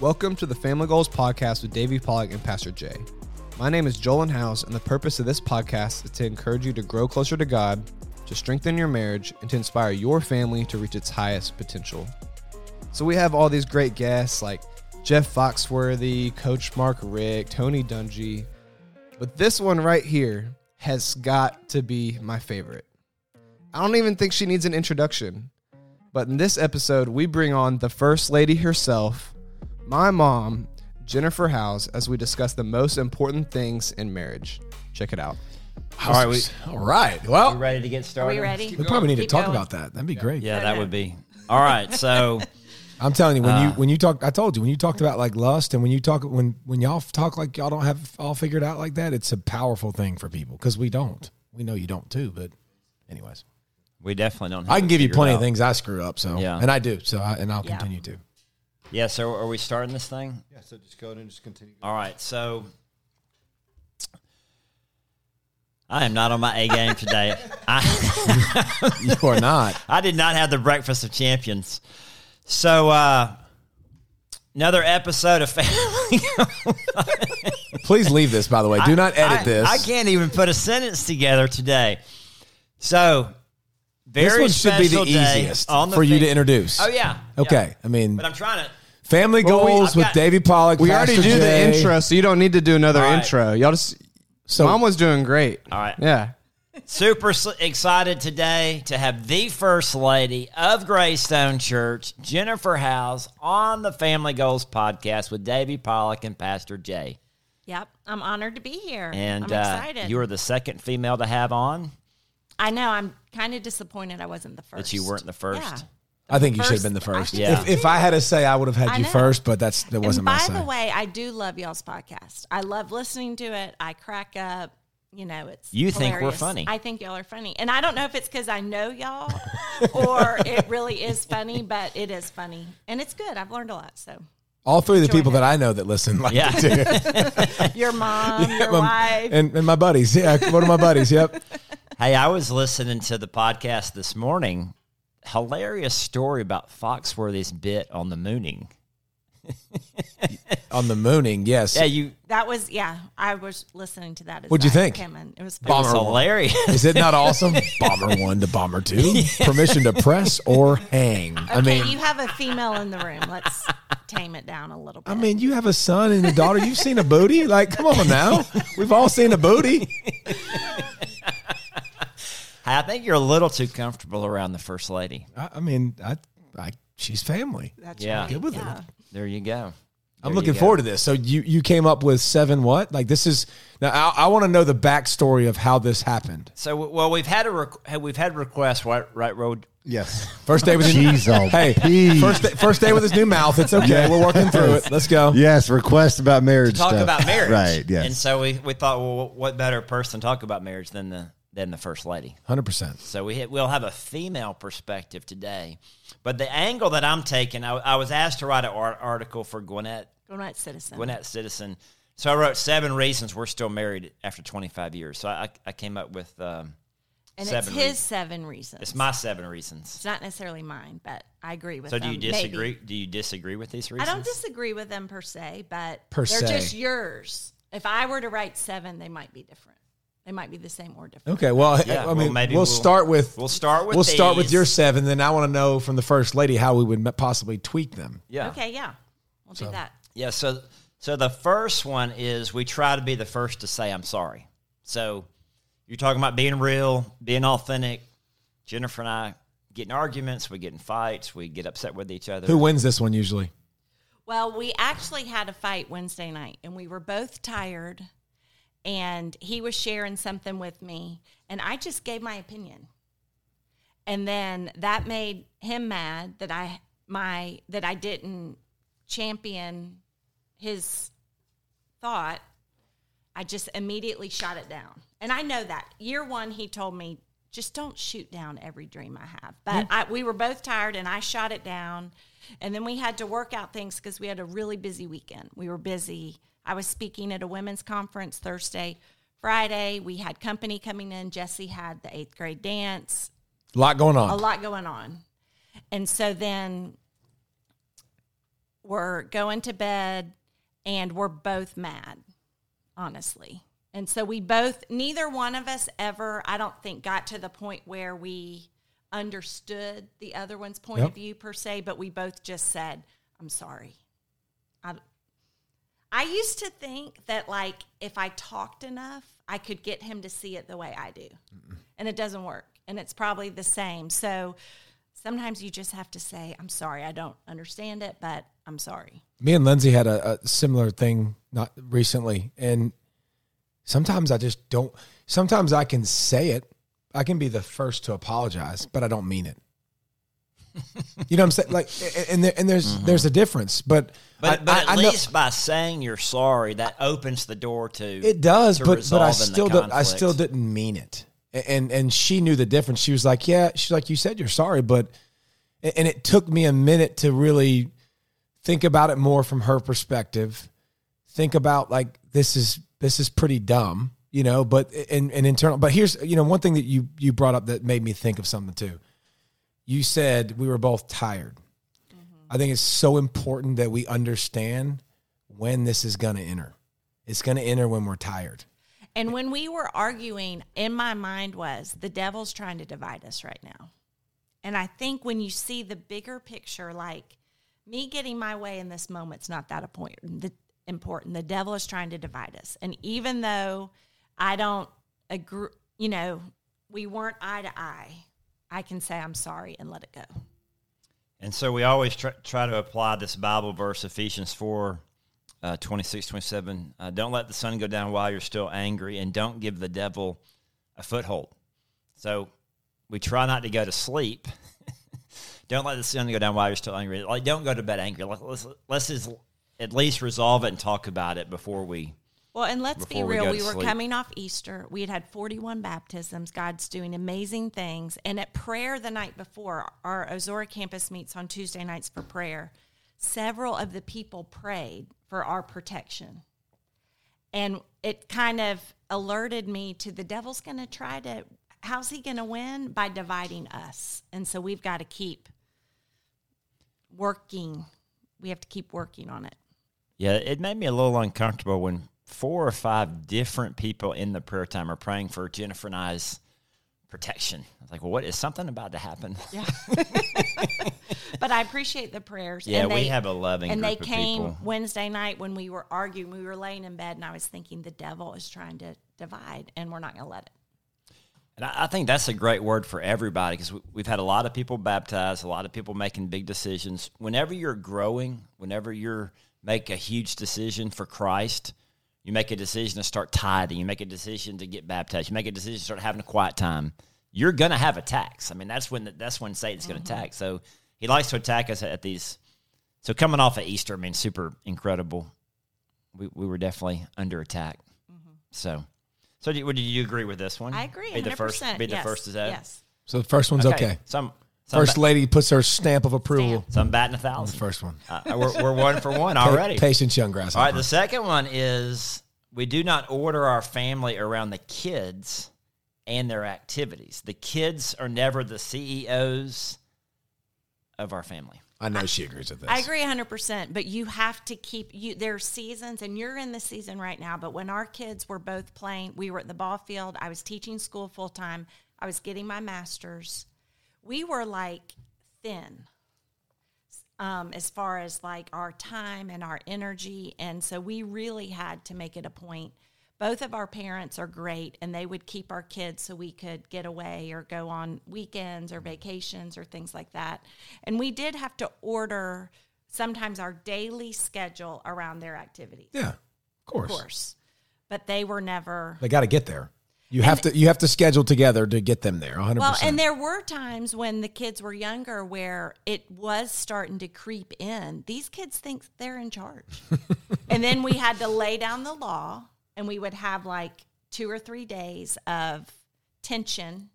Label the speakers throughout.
Speaker 1: Welcome to the Family Goals Podcast with Davey Pollack and Pastor Jay. My name is Joel Howes, and the purpose of this podcast is to encourage you to grow closer to God, to strengthen your marriage, and to inspire your family to reach its highest potential. So we have all these great guests like Jeff Foxworthy, Coach Mark Richt, Tony Dungy, but this one right here has got to be my favorite. I don't even think she needs an introduction. But in this episode, we bring on the First Lady herself, my mom, Jennifer Howes, as we discuss the most important things in marriage. Check it out.
Speaker 2: All right, we, all right. Well,
Speaker 3: You ready to get started?
Speaker 4: Are
Speaker 3: started?
Speaker 4: we ready?
Speaker 2: we probably need to talk
Speaker 4: going.
Speaker 2: about that. That'd be great.
Speaker 3: Yeah, that would be. All right, so
Speaker 2: I'm telling you, when
Speaker 3: Uh.
Speaker 2: you when you talk, I told you when you talked about like lust, and when you talk when when y'all talk like y'all don't have all figured out like that, it's a powerful thing for people because we don't. We know you don't too, but anyways,
Speaker 3: we definitely don't. Have
Speaker 2: I can give you plenty
Speaker 3: out.
Speaker 2: of things I screw up. So
Speaker 3: Yeah.
Speaker 2: and I do. So I, and I'll
Speaker 4: Yeah.
Speaker 2: continue to.
Speaker 3: Yeah, so are we starting this thing?
Speaker 5: Yeah, so just go ahead and just continue.
Speaker 3: All right, so I am not on my A game today. I
Speaker 2: You are not.
Speaker 3: I did not have the breakfast of champions. So uh another episode of Family.
Speaker 2: Please leave this. By the way, do not edit
Speaker 3: I,
Speaker 2: this.
Speaker 3: I can't even put a sentence together today. So very
Speaker 2: This one should be the
Speaker 3: day
Speaker 2: easiest
Speaker 3: on the
Speaker 2: for you to introduce.
Speaker 3: Oh yeah.
Speaker 2: Okay.
Speaker 3: yeah.
Speaker 2: I mean,
Speaker 3: But I'm trying to
Speaker 2: family
Speaker 3: Well,
Speaker 2: goals
Speaker 3: I've
Speaker 2: with
Speaker 3: got-
Speaker 2: Davey Pollack.
Speaker 1: We
Speaker 2: Pastor
Speaker 1: already do the intro, so you don't need to do another
Speaker 3: All right.
Speaker 1: intro. Y'all just.
Speaker 2: So
Speaker 1: Mom was doing great.
Speaker 3: All right.
Speaker 1: Yeah.
Speaker 3: Super excited today to have the First Lady of Graystone Church, Jennifer Howes, on the Family Goals podcast with Davey Pollack and Pastor Jay.
Speaker 4: Yep, I'm honored to be here.
Speaker 3: And
Speaker 4: I'm
Speaker 3: uh,
Speaker 4: excited.
Speaker 3: you are the second female to have on,
Speaker 4: I know. I'm kind of disappointed I wasn't the first.
Speaker 3: that you weren't the first.
Speaker 4: Yeah.
Speaker 2: I think you should have been the first.
Speaker 3: Yeah.
Speaker 2: If, if I had to say, I would have had
Speaker 4: I
Speaker 2: you
Speaker 4: know.
Speaker 2: first, but that's that wasn't
Speaker 4: and
Speaker 2: my
Speaker 4: by the way, I do love y'all's podcast. I love listening to it. I crack up. You know, it's
Speaker 3: You think we're funny.
Speaker 4: I think y'all are funny, and I don't know if it's because I know y'all or it really is funny, but it is funny and it's good. I've learned a lot. So
Speaker 2: All three of the
Speaker 4: Join
Speaker 2: people
Speaker 4: it.
Speaker 2: that I know that listen, like
Speaker 3: Yeah.
Speaker 2: it
Speaker 4: your mom, your
Speaker 2: My-
Speaker 4: wife,
Speaker 2: and, and my buddies. Yeah, one of my buddies. Yep.
Speaker 3: Hey, I was listening to the podcast this morning. Hilarious story about Foxworthy's bit on the mooning.
Speaker 2: On the mooning, yes.
Speaker 3: Yeah, you.
Speaker 4: that was yeah. I was listening to that. As
Speaker 2: What'd you think?
Speaker 4: Came in. It was
Speaker 3: It was hilarious.
Speaker 2: Is it not awesome? bomber one to bomber two. Permission to press or hang. I mean,
Speaker 4: you have a female in the room. Let's tame it down a little bit.
Speaker 2: I mean, you have a son and a daughter. You've seen a booty. Like, come on now. We've all seen a booty.
Speaker 3: I think you're a little too comfortable around the first lady.
Speaker 2: I, I mean, I, I, she's family.
Speaker 4: That's
Speaker 3: yeah.
Speaker 4: right.
Speaker 2: Good with it.
Speaker 3: There you go.
Speaker 2: I'm looking
Speaker 3: go.
Speaker 2: forward to this. So you you came up with seven what? Like this is now. I, I want to know the backstory of how this happened.
Speaker 3: So, well, we've had a requ- we've had requests, right? Right, road.
Speaker 5: Yes.
Speaker 2: First day with his
Speaker 5: Jeez, oh,
Speaker 2: hey,
Speaker 5: Pete.
Speaker 2: first day, first day with his new mouth. It's okay. We're working through it. Let's go.
Speaker 5: Yes, request about marriage.
Speaker 3: Talk
Speaker 5: stuff.
Speaker 3: about marriage,
Speaker 5: Right, yes.
Speaker 3: And so we, we thought, well, what better person to talk about marriage than the than the first lady?
Speaker 2: Hundred percent.
Speaker 3: So we we'll have a female perspective today, but the angle that I'm taking, I, I was asked to write an art, article for Gwinnett
Speaker 4: Gwinnett Citizen.
Speaker 3: Gwinnett Citizen. So I wrote seven reasons we're still married after 25 years. So I, I came up with um,
Speaker 4: and
Speaker 3: seven
Speaker 4: it's his
Speaker 3: reasons.
Speaker 4: seven reasons.
Speaker 3: it's my seven reasons.
Speaker 4: It's not necessarily mine, but I agree with
Speaker 3: So
Speaker 4: them.
Speaker 3: do you disagree?
Speaker 4: Maybe.
Speaker 3: Do you disagree with these reasons?
Speaker 4: I don't disagree with them per se, but
Speaker 2: Per
Speaker 4: they're
Speaker 2: se.
Speaker 4: just yours. If I were to write seven, they might be different. They might be the same or different.
Speaker 2: Okay. Well,
Speaker 3: Yeah,
Speaker 2: I
Speaker 3: well,
Speaker 2: mean,
Speaker 3: maybe
Speaker 2: we'll,
Speaker 3: we'll-
Speaker 2: start with
Speaker 3: We'll start with
Speaker 2: we'll start with your seven. Then I want to know from the first lady how we would possibly tweak them.
Speaker 3: Yeah.
Speaker 4: Okay, yeah, we'll do that.
Speaker 3: Yeah. So so the first one is we try to be the first to say I'm sorry. So you're talking about being real, being authentic. Jennifer and I get in arguments, we get in fights, we get upset with each other.
Speaker 2: Who wins this one usually?
Speaker 4: Well, we actually had a fight Wednesday night, and we were both tired. And he was sharing something with me, and I just gave my opinion. And then that made him mad that I my that I didn't champion his thought. I just immediately shot it down. And I know that. Year one, he told me, just don't shoot down every dream I have. But mm. I, we were both tired and I shot it down. And then we had to work out things because we had a really busy weekend. We were busy. I was speaking at a women's conference Thursday. Friday, we had company coming in. Jesse had the eighth grade dance
Speaker 2: A lot going on.
Speaker 4: a lot going on. And so then we're going to bed and we're both mad, honestly. And so we both, neither one of us ever, I don't think, got to the point where we understood the other one's point
Speaker 2: Yep.
Speaker 4: of view per se, but we both just said, I'm sorry. I, used to think that, like, if I talked enough, I could get him to see it the way I do. And it doesn't work. And it's probably the same. So sometimes you just have to say, I'm sorry, I don't understand it, but I'm sorry.
Speaker 2: Me and Lindsay had a, a similar thing not recently, and sometimes I just don't. Sometimes I can say it. I can be the first to apologize, but I don't mean it. You know what I'm saying? Like, and there, and there's mm-hmm. there's a difference, but
Speaker 3: But,
Speaker 2: I-
Speaker 3: but
Speaker 2: I-
Speaker 3: at
Speaker 2: I know-
Speaker 3: least by saying you're sorry, that opens the door to
Speaker 2: It does,
Speaker 3: to
Speaker 2: but but I still don't, I still didn't mean it. And and she knew the difference. She was like, "Yeah." She's like, "You said you're sorry, but," and it took me a minute to really think about it more from her perspective. Think about like this is this is pretty dumb, you know. But and and internal. But here's you know one thing that you you brought up that made me think of something too. You said we were both tired. I think it's so important that we understand when this is going to enter. It's going to enter when we're tired.
Speaker 4: And when we were arguing, in my mind was the devil's trying to divide us right now. And I think when you see the bigger picture, like me getting my way in this moment's not that important. The devil is trying to divide us. And even though I don't agree, you know, we weren't eye to eye, I can say I'm sorry and let it go.
Speaker 3: And so we always try, try to apply this Bible verse, Ephesians 4, uh, 26, 27. Uh, don't let the sun go down while you're still angry, and don't give the devil a foothold. So we try not to go to sleep. don't let the sun go down while you're still angry. Like, don't go to bed angry. Let, let's, let's just at least resolve it and talk about it before we.
Speaker 4: Well, and let's be
Speaker 3: Before we
Speaker 4: real. We, were
Speaker 3: sleep.
Speaker 4: coming off Easter. We had had 41 baptisms. God's doing amazing things. And at prayer the night before, our Ozora campus meets on Tuesday nights for prayer. Several of the people prayed for our protection. And it kind of alerted me to the devil's going to try to, how's he going to win? By dividing us. And so we've got to keep working. We have to keep working on it.
Speaker 3: Yeah, it made me a little uncomfortable when four or five different people in the prayer time are praying for Jennifer and I's protection. I was like, well, what is something about to happen?
Speaker 4: Yeah. but I appreciate the prayers.
Speaker 3: Yeah,
Speaker 4: And
Speaker 3: we have a loving
Speaker 4: And they came
Speaker 3: people.
Speaker 4: Wednesday night when we were arguing. We were laying in bed, and I was thinking the devil is trying to divide, and we're not going to let it.
Speaker 3: And I, I think that's a great word for everybody because we, we've had a lot of people baptized, a lot of people making big decisions. Whenever you're growing, whenever you're make a huge decision for Christ, you make a decision to start tithing, you make a decision to get baptized, you make a decision to start having a quiet time. You're gonna have attacks. I mean, that's when that's when Satan's gonna mm-hmm. attack. So he likes to attack us at these. So coming off of Easter, I mean, super incredible. We we were definitely under attack. Mm-hmm. So. So, do you, would you agree with this one?
Speaker 4: I agree.
Speaker 3: Be
Speaker 4: 100%.
Speaker 3: the first. Be the
Speaker 4: yes.
Speaker 3: first to say.
Speaker 4: Yes.
Speaker 2: So the first one's okay.
Speaker 3: Some. Some
Speaker 2: First
Speaker 3: ba-
Speaker 2: lady puts her stamp of approval.
Speaker 4: Stamp.
Speaker 3: some batting a
Speaker 2: on the
Speaker 3: thousand.
Speaker 2: first one.
Speaker 3: Uh, we're, we're one for one already.
Speaker 2: Patience, young grass.
Speaker 3: All right. The second one is we do not order our family around the kids and their activities. The kids are never the CEOs of our family.
Speaker 2: I know she agrees with this.
Speaker 4: I agree 100%, but you have to keep you there are seasons and you're in the season right now, but when our kids were both playing, we were at the ball field, I was teaching school full time, I was getting my masters. We were like thin. Um, as far as like our time and our energy. And so we really had to make it a point. Both of our parents are great and they would keep our kids so we could get away or go on weekends or vacations or things like that. And we did have to order sometimes our daily schedule around their activities,
Speaker 2: Yeah, of course.
Speaker 4: of course. But they were never
Speaker 2: They got to get there. You have to. You have to schedule together to get them there. 100.
Speaker 4: Well, and there were times when the kids were younger where it was starting to creep in. These kids think they're in charge. and then we had to lay down the law and we would have like two or three days of tension.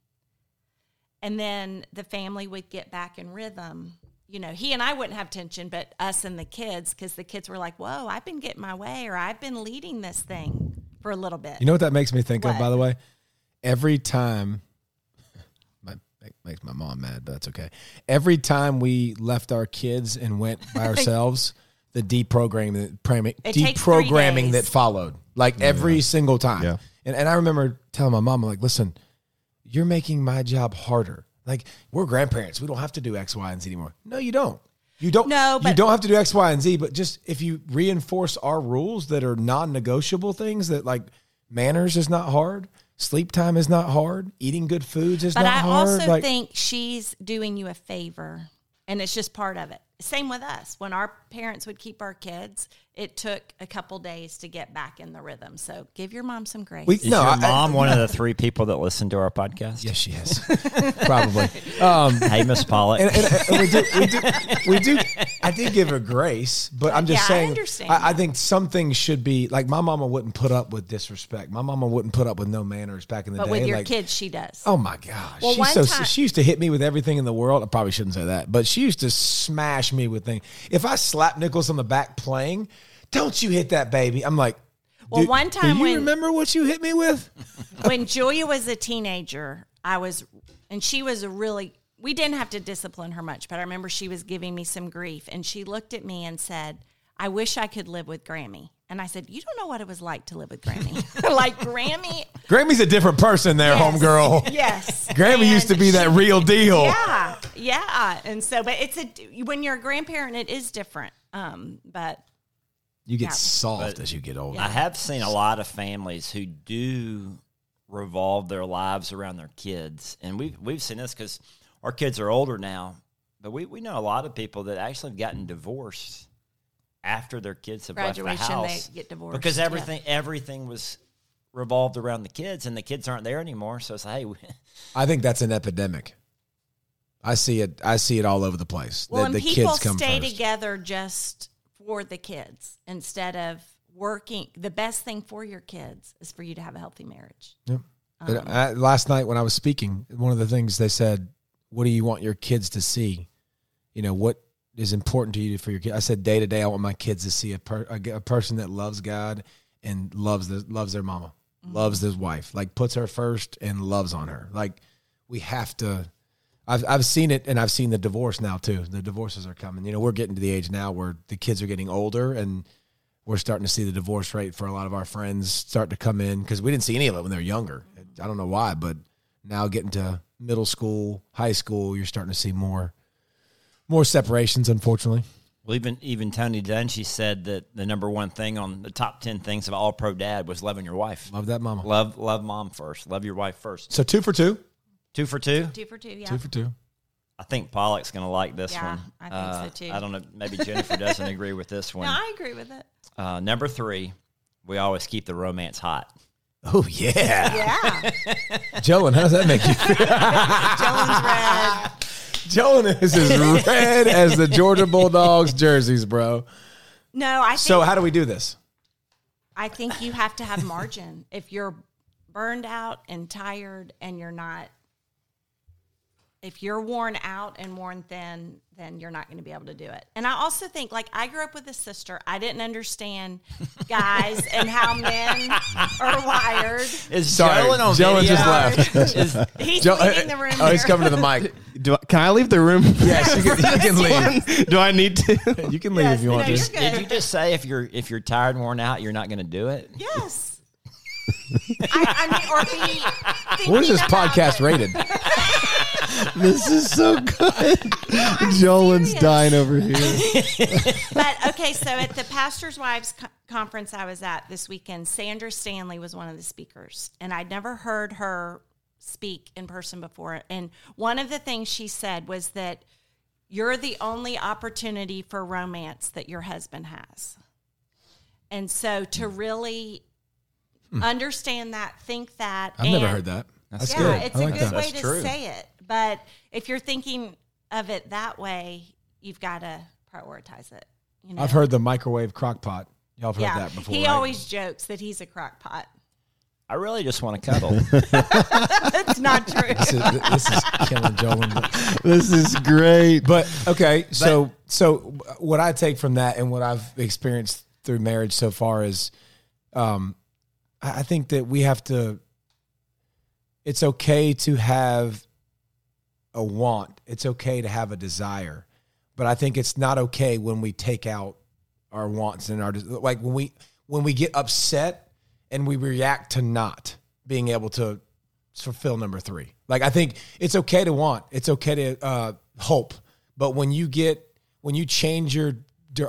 Speaker 4: And then the family would get back in rhythm. You know, he and I wouldn't have tension, but us and the kids, because the kids were like, whoa, I've been getting my way or I've been leading this thing for a little bit.
Speaker 2: You know what that makes me think of, by the way? Every time, my, makes my mom mad, but that's okay. Every time we left our kids and went by ourselves, the deprogramming, programming-
Speaker 4: It takes three
Speaker 2: deprogramming that followed, like every single time.
Speaker 5: Yeah.
Speaker 2: And and I remember telling my mom, like, listen, you're making my job harder. Like we're grandparents, we don't have to do X, Y, and Z anymore. No, you don't. You don't.
Speaker 4: No, but, you
Speaker 2: don't have to do X, Y, and Z. But just if you reinforce our rules that are non-negotiable things, that like manners is not hard, sleep time is not hard, eating good foods is
Speaker 4: But
Speaker 2: not
Speaker 4: I
Speaker 2: hard.
Speaker 4: also
Speaker 2: like,
Speaker 4: think she's doing you a favor, and it's just part of it. Same with us. When our parents would keep our kids, it took a couple days to get back in the rhythm. So give your mom some grace.
Speaker 2: we,
Speaker 3: Is
Speaker 2: no,
Speaker 3: your
Speaker 2: I-
Speaker 3: mom one of the three people that listen to our podcast?
Speaker 2: yes, she is probably. Um,
Speaker 3: Hey, Miss Pollack.
Speaker 2: and, and, and we do, we do, we do. I did give her grace, but I'm just
Speaker 4: Yeah, I
Speaker 2: saying.
Speaker 4: understand
Speaker 2: I, I think some things should be like my mama wouldn't put up with disrespect. My mama wouldn't put up with no manners back in the
Speaker 4: but
Speaker 2: day.
Speaker 4: But with your
Speaker 2: like,
Speaker 4: kids, she does.
Speaker 2: Oh my gosh.
Speaker 4: Well,
Speaker 2: She's so
Speaker 4: time-
Speaker 2: she used to hit me with everything in the world. I probably shouldn't say that, but she used to smash me with things. If I slap Nicholas on the back playing, don't you hit that baby. I'm like,
Speaker 4: Well,
Speaker 2: "Do-
Speaker 4: one time
Speaker 2: do you
Speaker 4: when-
Speaker 2: remember what you hit me with?
Speaker 4: when Julia was a teenager, I was, and she was a really, we didn't have to discipline her much, but I remember she was giving me some grief. And she looked at me and said, I wish I could live with Grammy. And I said, You don't know what it was like to live with Grammy. like, Grammy.
Speaker 2: Grammy's a different person there,
Speaker 4: Yes.
Speaker 2: homegirl.
Speaker 4: Yes.
Speaker 2: Grammy used to
Speaker 4: And
Speaker 2: be that
Speaker 4: she-
Speaker 2: real deal.
Speaker 4: Yeah. Yeah. And so, but it's a, when you're a grandparent, it is different. Um, but
Speaker 2: You get
Speaker 4: Yeah.
Speaker 2: soft as you get older.
Speaker 3: I have seen a lot of families who do revolve their lives around their kids, and we've we've seen this because our kids are older now, but we, we know a lot of people that actually have gotten divorced after their kids have left the house
Speaker 4: they get divorced,
Speaker 3: because
Speaker 4: yeah.
Speaker 3: everything everything was revolved around the kids, and the kids aren't there anymore. So it's like, hey,
Speaker 2: I think that's an epidemic. I see it. I see it all over the place.
Speaker 4: Well,
Speaker 2: the,
Speaker 4: and
Speaker 2: the
Speaker 4: people
Speaker 2: kids come
Speaker 4: stay
Speaker 2: first.
Speaker 4: together just for the kids instead of working. The best thing for your kids is for you to have a healthy marriage.
Speaker 2: Yeah.
Speaker 4: Um,
Speaker 2: But I, last night when I was speaking, one of the things they said, "What do you want your kids to see? You know, what is important to you for your kids?" I said, "Day to day, I want my kids to see a, per, a, a person that loves God and loves the, loves their mama,
Speaker 4: Mm-hmm.
Speaker 2: loves his wife, like puts her first and loves on her. Like we have to." I've I've seen it, and I've seen the divorce now too. The divorces are coming. You know, we're getting to the age now where the kids are getting older, and we're starting to see the divorce rate for a lot of our friends start to come in because we didn't see any of it when they were younger. I don't know why, but now getting to middle school, high school, you're starting to see more more separations. Unfortunately,
Speaker 3: well, even even Tony Dungy said that the number one thing on the top ten things of all pro dad was loving your wife.
Speaker 2: love that mama.
Speaker 3: Love love mom first. Love your wife first.
Speaker 2: So two for two,
Speaker 3: Two for two.
Speaker 4: Two for two, yeah.
Speaker 2: two for two.
Speaker 3: I think Pollack's going to like this
Speaker 4: Yeah,
Speaker 3: one.
Speaker 4: I think
Speaker 3: Uh,
Speaker 4: so, too.
Speaker 3: I don't know. Maybe Jennifer doesn't agree with this one.
Speaker 4: No,
Speaker 3: one.
Speaker 4: I agree with it.
Speaker 3: Uh, number three, we always keep the romance hot.
Speaker 2: Oh yeah,
Speaker 4: Yeah.
Speaker 2: Joan, how does that make you feel?
Speaker 4: Jones red.
Speaker 2: Joan is as red as the Georgia Bulldogs jerseys, bro.
Speaker 4: No, I think
Speaker 2: So how do we do this?
Speaker 4: I think you have to have margin. If you're burned out and tired and you're not if you're worn out and worn thin, then you're not going to be able to do it. And I also think, like, I grew up with a sister. I didn't understand guys and how men are wired.
Speaker 3: Is
Speaker 2: Sorry,
Speaker 3: Joan on
Speaker 2: Joan just left.
Speaker 3: Is-
Speaker 4: He's
Speaker 2: Jo-
Speaker 4: leaving the room.
Speaker 2: oh, he's coming to the mic.
Speaker 1: Do I, can I leave the room?
Speaker 2: Yes, you can, you can leave.
Speaker 1: Do I need to?
Speaker 2: You can leave
Speaker 4: Yes,
Speaker 2: if you want
Speaker 4: no,
Speaker 2: to.
Speaker 3: did you just say if you're if you're tired and worn out, you're not going to do it?
Speaker 4: Yes. I, I mean, or be.
Speaker 2: Where's this podcast
Speaker 4: it.
Speaker 2: rated?
Speaker 5: This is so good. Jolin's
Speaker 4: serious.
Speaker 5: dying over here.
Speaker 4: But okay, so at the Pastors' Wives co- conference I was at this weekend, Sandra Stanley was one of the speakers, and I'd never heard her speak in person before. And one of the things she said was that you're the only opportunity for romance that your husband has. And so to really understand that, think that.
Speaker 2: Hmm. I've never heard that. That's
Speaker 4: yeah,
Speaker 2: good.
Speaker 4: it's
Speaker 2: I
Speaker 4: a
Speaker 2: like
Speaker 4: good
Speaker 2: that.
Speaker 4: way
Speaker 3: That's
Speaker 4: to
Speaker 3: true.
Speaker 4: say it. But if you're thinking of it that way, you've got to prioritize it. You know?
Speaker 2: I've heard the microwave crock pot. Y'all have heard
Speaker 4: Yeah,
Speaker 2: that before.
Speaker 4: he
Speaker 2: right?
Speaker 4: always jokes that he's a crock pot.
Speaker 3: I really just want to cuddle.
Speaker 4: That's not true.
Speaker 2: This is, this is killing Joel.
Speaker 5: This is great.
Speaker 2: But okay, so so what I take from that and what I've experienced through marriage so far is, um, I I think that we have to. It's okay to have a want. It's okay to have a desire, but I think it's not okay when we take out our wants and our like when we when we get upset and we react to not being able to fulfill number three. Like I think it's okay to want, it's okay to uh, hope, but when you get when you change your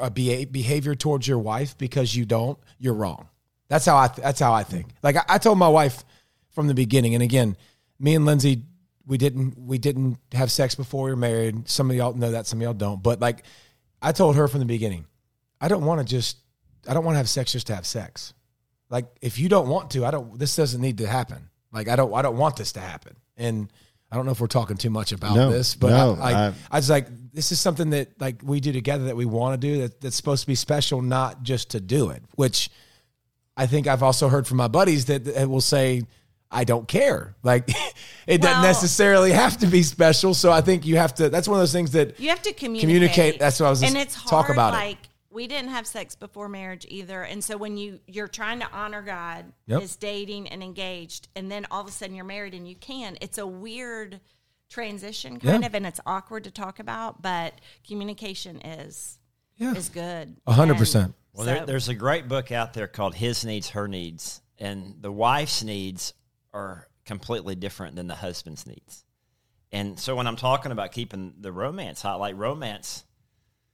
Speaker 2: uh, behavior towards your wife because you don't, you're wrong. That's how I. Th- that's how I think. Like I, I told my wife from the beginning, and again, me and Lindsay, we didn't we didn't have sex before we were married. Some of y'all know that, some of y'all don't. But like, I told her from the beginning, I don't want to just, I don't want to have sex just to have sex. Like, if you don't want to, I don't. This doesn't need to happen. Like, I don't, I don't want this to happen. And I don't know if we're talking too much about
Speaker 5: No,
Speaker 2: this, but
Speaker 5: no,
Speaker 2: I, I,
Speaker 5: I-
Speaker 2: I was like, this is something that like we do together that we want to do that, that's supposed to be special, not just to do it. Which I think I've also heard from my buddies that, that will say, I don't care. Like it doesn't necessarily have to be special. So I think you have to. That's one of those things that
Speaker 4: You have to communicate.
Speaker 2: Communicate, that's what I was
Speaker 4: And it's hard.
Speaker 2: talk about it.
Speaker 4: like we didn't have sex before marriage either, and so when you you're trying to honor God
Speaker 2: Yep.
Speaker 4: as dating and engaged, and then all of a sudden you're married and you can, it's a weird transition kind
Speaker 2: Yeah.
Speaker 4: of, and it's awkward to talk about. But communication is
Speaker 2: Yeah.
Speaker 4: is good.
Speaker 2: A hundred
Speaker 4: And
Speaker 2: percent.
Speaker 3: Well,
Speaker 4: so-
Speaker 3: there, there's a great book out there called His Needs, Her Needs, and the wife's needs are completely different than the husband's needs. And so when I'm talking about keeping the romance hot, like romance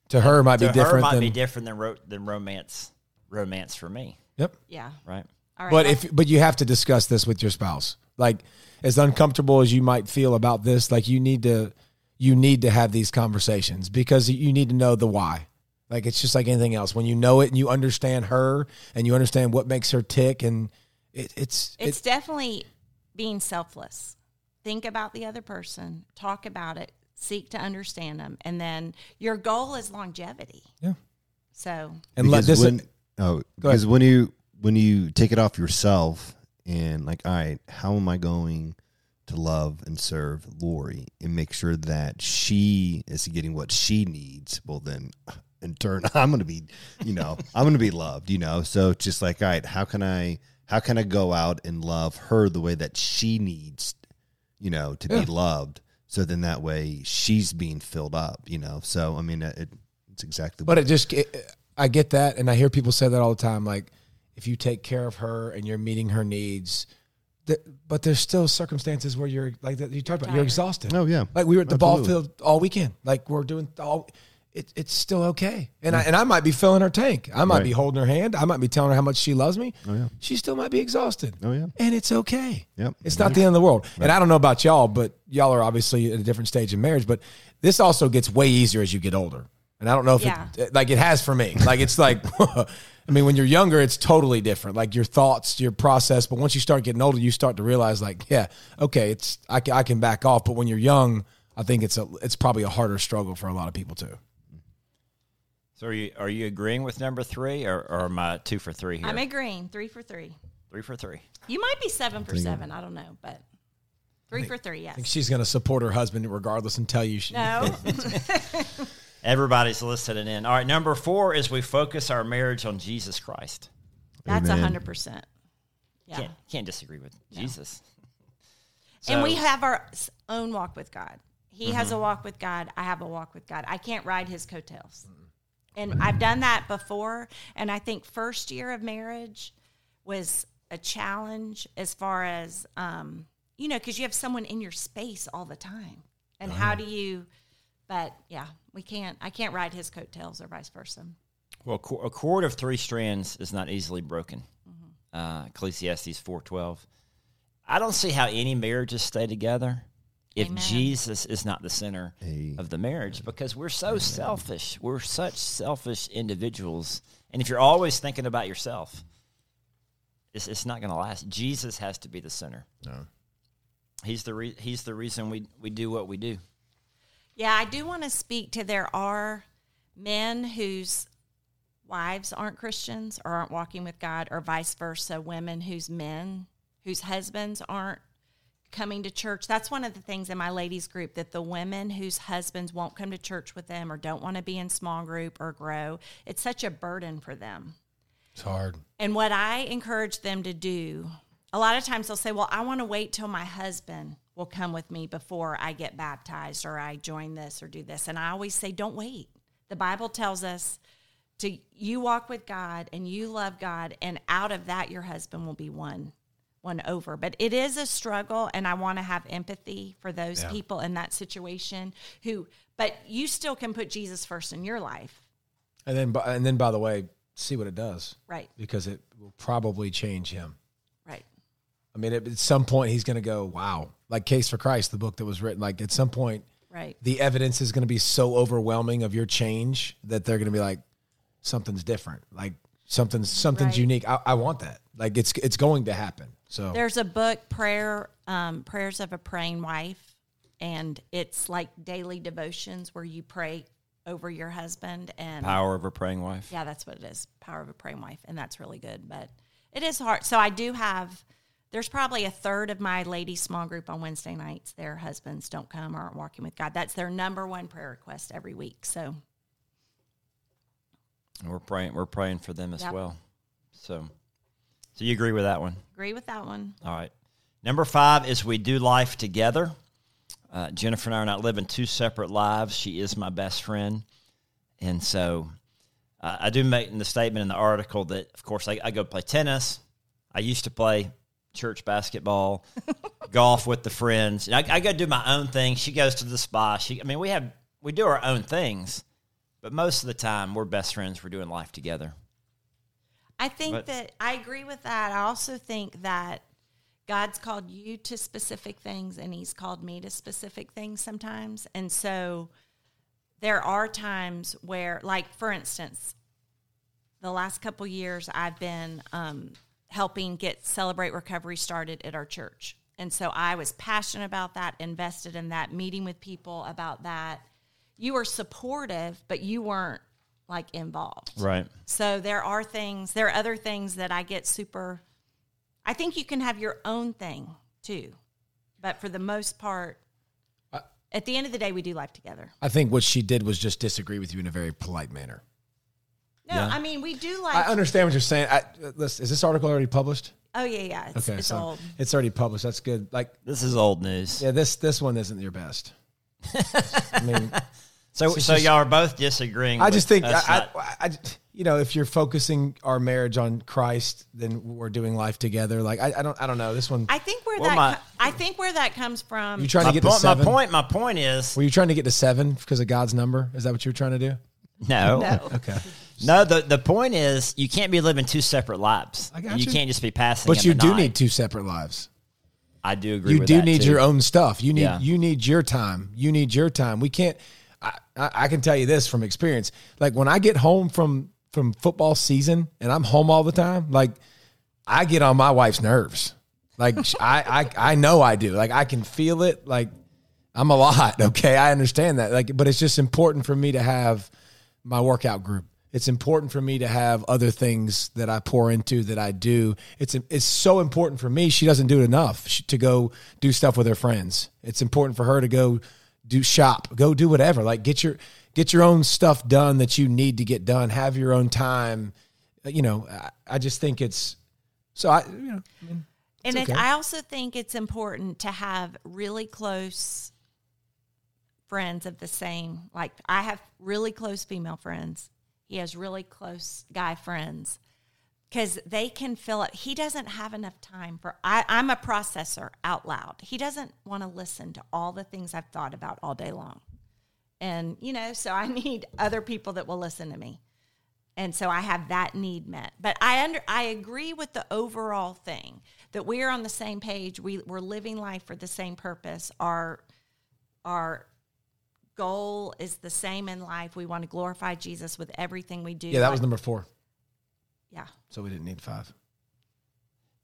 Speaker 2: to her might
Speaker 3: to
Speaker 2: be
Speaker 3: her
Speaker 2: different
Speaker 3: might
Speaker 2: than
Speaker 3: be different than ro- than romance romance for me,
Speaker 2: yep.
Speaker 4: yeah.
Speaker 3: right?
Speaker 4: All right.
Speaker 2: But if but you have to discuss this with your spouse. Like as uncomfortable as you might feel about this, like you need to you need to have these conversations because you need to know the why. Like it's just like anything else. When you know it and you understand her and you understand what makes her tick and it, it's
Speaker 4: It's
Speaker 2: it,
Speaker 4: definitely being selfless. Think about the other person, talk about it, seek to understand them, and then your goal is longevity.
Speaker 2: Yeah.
Speaker 4: So
Speaker 2: and let
Speaker 5: Because
Speaker 2: this
Speaker 5: when, oh, because when you when you take it off yourself and like, all right, how am I going to love and serve Lori and make sure that she is getting what she needs? Well, then in turn, I'm going to be, you know, I'm going to be loved, you know. So it's just like, all right, how can I how can I go out and love her the way that she needs, you know, to
Speaker 2: Yeah.
Speaker 5: be loved? So then that way she's being filled up, you know. So I mean, it, it's exactly.
Speaker 2: But it just, it, I get that, and I hear people say that all the time. Like, if you take care of her and you're meeting her needs, th- but there's still circumstances where you're like that you talked about. You're exhausted.
Speaker 5: Oh, yeah.
Speaker 2: like we were at the ball field all weekend. Like we're doing all. It, it's still okay, and I and I might be filling her tank. I might
Speaker 5: Right.
Speaker 2: be holding her hand. I might be telling her how much she loves me.
Speaker 5: Oh, yeah.
Speaker 2: She still might be exhausted.
Speaker 5: Oh, yeah.
Speaker 2: and it's okay.
Speaker 5: Yep.
Speaker 2: It's not the end of the world. And I don't know about y'all, but y'all are obviously at a different stage in marriage. But this also gets way easier as you get older. And I don't know if
Speaker 4: Yeah.
Speaker 2: it like it has for me. Like it's like, I mean, when you're younger, it's totally different. Like your thoughts, your process. But once you start getting older, you start to realize, like, yeah, okay, it's I can, I can back off. But when you're young, I think it's a it's probably a harder struggle for a lot of people too.
Speaker 3: So are you are you agreeing with number three, or, or am I two for three here?
Speaker 4: I'm agreeing. Three for three.
Speaker 3: three for three.
Speaker 4: You might be seven for seven. I don't know, but three for three. Yes.
Speaker 2: I think she's going to support her husband regardless and tell you she.
Speaker 4: No.
Speaker 3: Everybody's listening in. All right, number four is we focus our marriage on Jesus Christ.
Speaker 4: That's a hundred percent. Yeah.
Speaker 3: Can't can't disagree with Jesus.
Speaker 4: and we have our own walk with God. He has
Speaker 2: Mm-hmm.
Speaker 4: a walk with God. I have a walk with God. I can't ride his coattails. And I've done that before. And I think first year of marriage was a challenge as far as, um, you know, because you have someone in your space all the time. And
Speaker 2: Uh-huh.
Speaker 4: how do you, but yeah, we can't, I can't ride his coattails or vice versa.
Speaker 3: Well, a cord of three strands is not easily broken. Uh, Ecclesiastes four twelve. I don't see how any marriages stay together if
Speaker 4: Amen.
Speaker 3: Jesus is not the center
Speaker 5: Hey.
Speaker 3: of the marriage because we're so selfish. We're such selfish individuals, and if you're always thinking about yourself, it's, it's not going to last. Jesus has to be the center.
Speaker 5: No.
Speaker 3: He's the re- he's the reason we we do what we do.
Speaker 4: Yeah, I do want to speak to there are men whose wives aren't Christians or aren't walking with God, or vice versa, women whose men, whose husbands aren't coming to church. That's one of the things in my ladies group that the women whose husbands won't come to church with them or don't want to be in small group or grow, it's such a burden for them.
Speaker 2: It's hard.
Speaker 4: And what I encourage them to do, a lot of times they'll say, Well, I want to wait till my husband will come with me before I get baptized or I join this or do this. And I always say, Don't wait. The Bible tells us to you walk with God and you love God, and out of that, your husband will be one one over. But it is a struggle, and I want to have empathy for those
Speaker 2: Yeah.
Speaker 4: people in that situation who. But you still can put Jesus first in your life,
Speaker 2: And then, by- and then, by the way, see what it does
Speaker 4: right?
Speaker 2: because it will probably change him.
Speaker 4: Right.
Speaker 2: I mean, at, at some point, he's going to go, "Wow!" Like Case for Christ, the book that was written. Like at some point,
Speaker 4: Right.
Speaker 2: the evidence is going to be so overwhelming of your change that they're going to be like, "Something's different." Like something's something's
Speaker 4: Right.
Speaker 2: unique. I, I want that. Like it's it's going to happen. So
Speaker 4: There's a book, prayer, um, prayers of a praying wife, and it's like daily devotions where you pray over your husband and
Speaker 3: Power of a praying wife.
Speaker 4: yeah, that's what it is, power of a praying wife, and that's really good. But it is hard. So I do have. There's probably a third of my ladies' small group on Wednesday nights. Their husbands don't come or aren't walking with God. That's their number one prayer request every week. So
Speaker 3: And we're praying. We're praying for them as
Speaker 4: Yep.
Speaker 3: well. So, so you agree with that one?
Speaker 4: agree with that one.
Speaker 3: All right. Number five is we do life together. Uh, Jennifer and I are not living two separate lives. She is my best friend, and so uh, I do make in the statement in the article that, of course, I, I go play tennis. I used to play church basketball, golf with the friends. I, I go do my own thing. She goes to the spa. She, I mean, we have we do our own things, but most of the time we're best friends. We're doing life together.
Speaker 4: I think
Speaker 3: But-
Speaker 4: that I agree with that. I also think that God's called you to specific things and he's called me to specific things sometimes. And so there are times where like for instance, the last couple years I've been um, helping get Celebrate Recovery started at our church. And so I was passionate about that, invested in that, meeting with people about that. You were supportive, but you weren't like involved.
Speaker 3: Right.
Speaker 4: So there are things, there are other things that I get super. I think you can have your own thing too, but for the most part, at the end of the day, we do life together.
Speaker 2: I think what she did was just disagree with you in a very polite manner.
Speaker 4: No,
Speaker 3: Yeah.
Speaker 4: I mean we do like.
Speaker 2: I understand what you're saying. I, listen, is this article already published?
Speaker 4: oh yeah, yeah, it's, it's
Speaker 2: so
Speaker 4: old.
Speaker 2: it's already published. That's good. Like,
Speaker 3: This is old news.
Speaker 2: yeah, this this one isn't your best. I mean,
Speaker 3: So,
Speaker 2: It's
Speaker 3: so
Speaker 2: just-
Speaker 3: y'all are both disagreeing.
Speaker 2: I just think I, I,
Speaker 3: not-
Speaker 2: I, I- you know, if you're focusing our marriage on Christ, then we're doing life together. Like, I, I don't, I don't know. This one,
Speaker 4: I think where
Speaker 3: Well,
Speaker 4: that
Speaker 3: my-
Speaker 4: co- I think where that comes from.
Speaker 2: you trying
Speaker 3: my,
Speaker 2: to get to
Speaker 3: point, my point. My point is
Speaker 2: Were you trying to get to seven because of God's number? Is that what you were trying to do?
Speaker 3: no,
Speaker 4: no,
Speaker 2: Okay,
Speaker 3: no. The the point is you can't be living two separate lives.
Speaker 2: I got
Speaker 3: you.
Speaker 2: you.
Speaker 3: can't just be passing.
Speaker 2: but you do
Speaker 3: night.
Speaker 2: need two separate lives.
Speaker 3: I do agree.
Speaker 2: you
Speaker 3: with
Speaker 2: do
Speaker 3: that,
Speaker 2: need
Speaker 3: too.
Speaker 2: your own stuff. You need
Speaker 3: Yeah.
Speaker 2: you need your time. You need your time. We can't. I, I, can tell you this from experience. Like when I get home from from football season and I'm home all the time, like I get on my wife's nerves. Like I I I know I do. Like I can feel it. Like I'm a lot. Okay, I understand that. Like, but it's just important for me to have my workout group. It's important for me to have other things that I pour into that I do. It's it's so important for me. She doesn't do it enough she, to go do stuff with her friends. It's important for her to go do shop, go do whatever. Like get your get your own stuff done that you need to get done. Have your own time. You know, I, I just think it's so. I you know, I mean,
Speaker 4: and
Speaker 2: okay.
Speaker 4: I also think it's important to have really close friends of the same. Like I have really close female friends. He has really close guy friends because they can fill it. He doesn't have enough time for. I, I'm a processor out loud. He doesn't want to listen to all the things I've thought about all day long, and you know, so I need other people that will listen to me and so I have that need met. But I under I agree with the overall thing that we are on the same page. We we're living life for the same purpose. Our our goal is the same in life. We want to glorify Jesus with everything we do.
Speaker 2: yeah, that was number four.
Speaker 4: Yeah.
Speaker 2: So we didn't need five.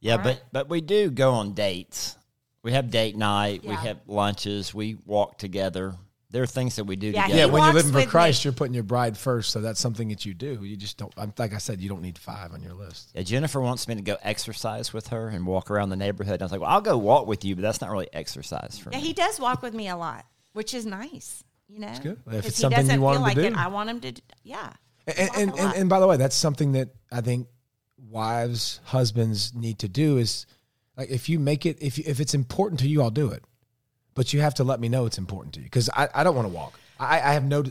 Speaker 3: Yeah,
Speaker 4: All
Speaker 3: but
Speaker 4: right.
Speaker 3: but we do go on dates. We have date night. We have lunches. We walk together. There are things that we do
Speaker 4: Yeah,
Speaker 3: together.
Speaker 2: Yeah, when you're living for Christ,
Speaker 4: me.
Speaker 2: you're putting your bride first. So that's something that you do. You just don't. I'm, like I said, you don't need five on your list.
Speaker 3: Yeah, Jennifer wants me to go exercise with her and walk around the neighborhood. I was like, well, I'll go walk with you, but that's not really exercise for
Speaker 4: Yeah,
Speaker 3: me.
Speaker 4: he does walk with me a lot, which is nice. You know,
Speaker 2: good. If
Speaker 4: 'Cause
Speaker 2: it's
Speaker 4: he
Speaker 2: something you
Speaker 4: doesn't
Speaker 2: want
Speaker 4: feel
Speaker 2: him to
Speaker 4: like it. I want him to. d- Yeah.
Speaker 2: And and, and and by the way, that's something that I think wives, husbands need to do is like if you make it if you, if it's important to you, I'll do it. But you have to let me know it's important to you because I, I don't want to walk. I, I have no.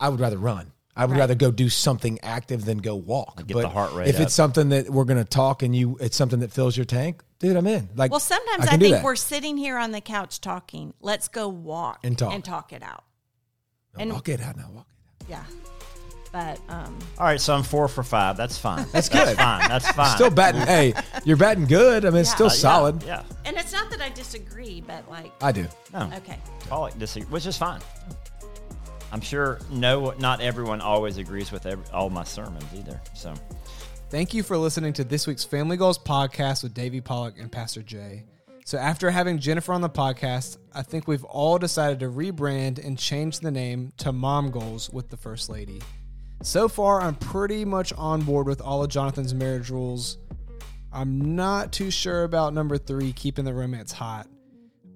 Speaker 2: I would rather run. I would
Speaker 4: Right.
Speaker 2: rather go do something active than go walk.
Speaker 3: Get
Speaker 2: but
Speaker 3: the heart rate
Speaker 2: If
Speaker 3: up.
Speaker 2: it's something that we're going to talk and you, it's something that fills your tank, dude, I'm in. Like,
Speaker 4: Well, sometimes
Speaker 2: I
Speaker 4: I, think we're sitting here on the couch talking. Let's go walk
Speaker 2: And talk.
Speaker 4: and talk it out.
Speaker 2: No,
Speaker 4: and-
Speaker 2: walk it out now. Walk it out.
Speaker 4: Yeah. But um,
Speaker 3: All right, so I'm four for five. That's fine.
Speaker 2: That's good.
Speaker 3: That's fine. That's fine.
Speaker 2: Still batting. hey, you're batting good. I mean, it's
Speaker 4: Yeah.
Speaker 2: still
Speaker 3: Uh, yeah,
Speaker 2: solid.
Speaker 3: Yeah.
Speaker 4: and it's not that I disagree, but like
Speaker 2: I do.
Speaker 3: No.
Speaker 4: okay.
Speaker 3: Pollack disagree, which is fine. I'm sure no, not everyone always agrees with every, all my sermons either. So
Speaker 1: Thank you for listening to this week's Family Goals podcast with Davey Pollack and Pastor Jay. So, after having Jennifer on the podcast, I think we've all decided to rebrand and change the name to Mom Goals with the First Lady. So far, I'm pretty much on board with all of Jonathan's marriage rules. I'm not too sure about number three, keeping the romance hot.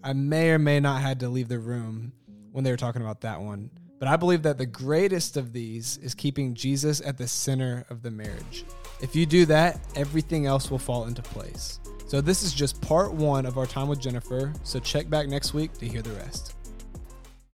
Speaker 1: I may or may not had to leave the room when they were talking about that one. But I believe that the greatest of these is keeping Jesus at the center of the marriage. If you do that, everything else will fall into place. So this is just part one of our time with Jennifer. So check back next week to hear the rest.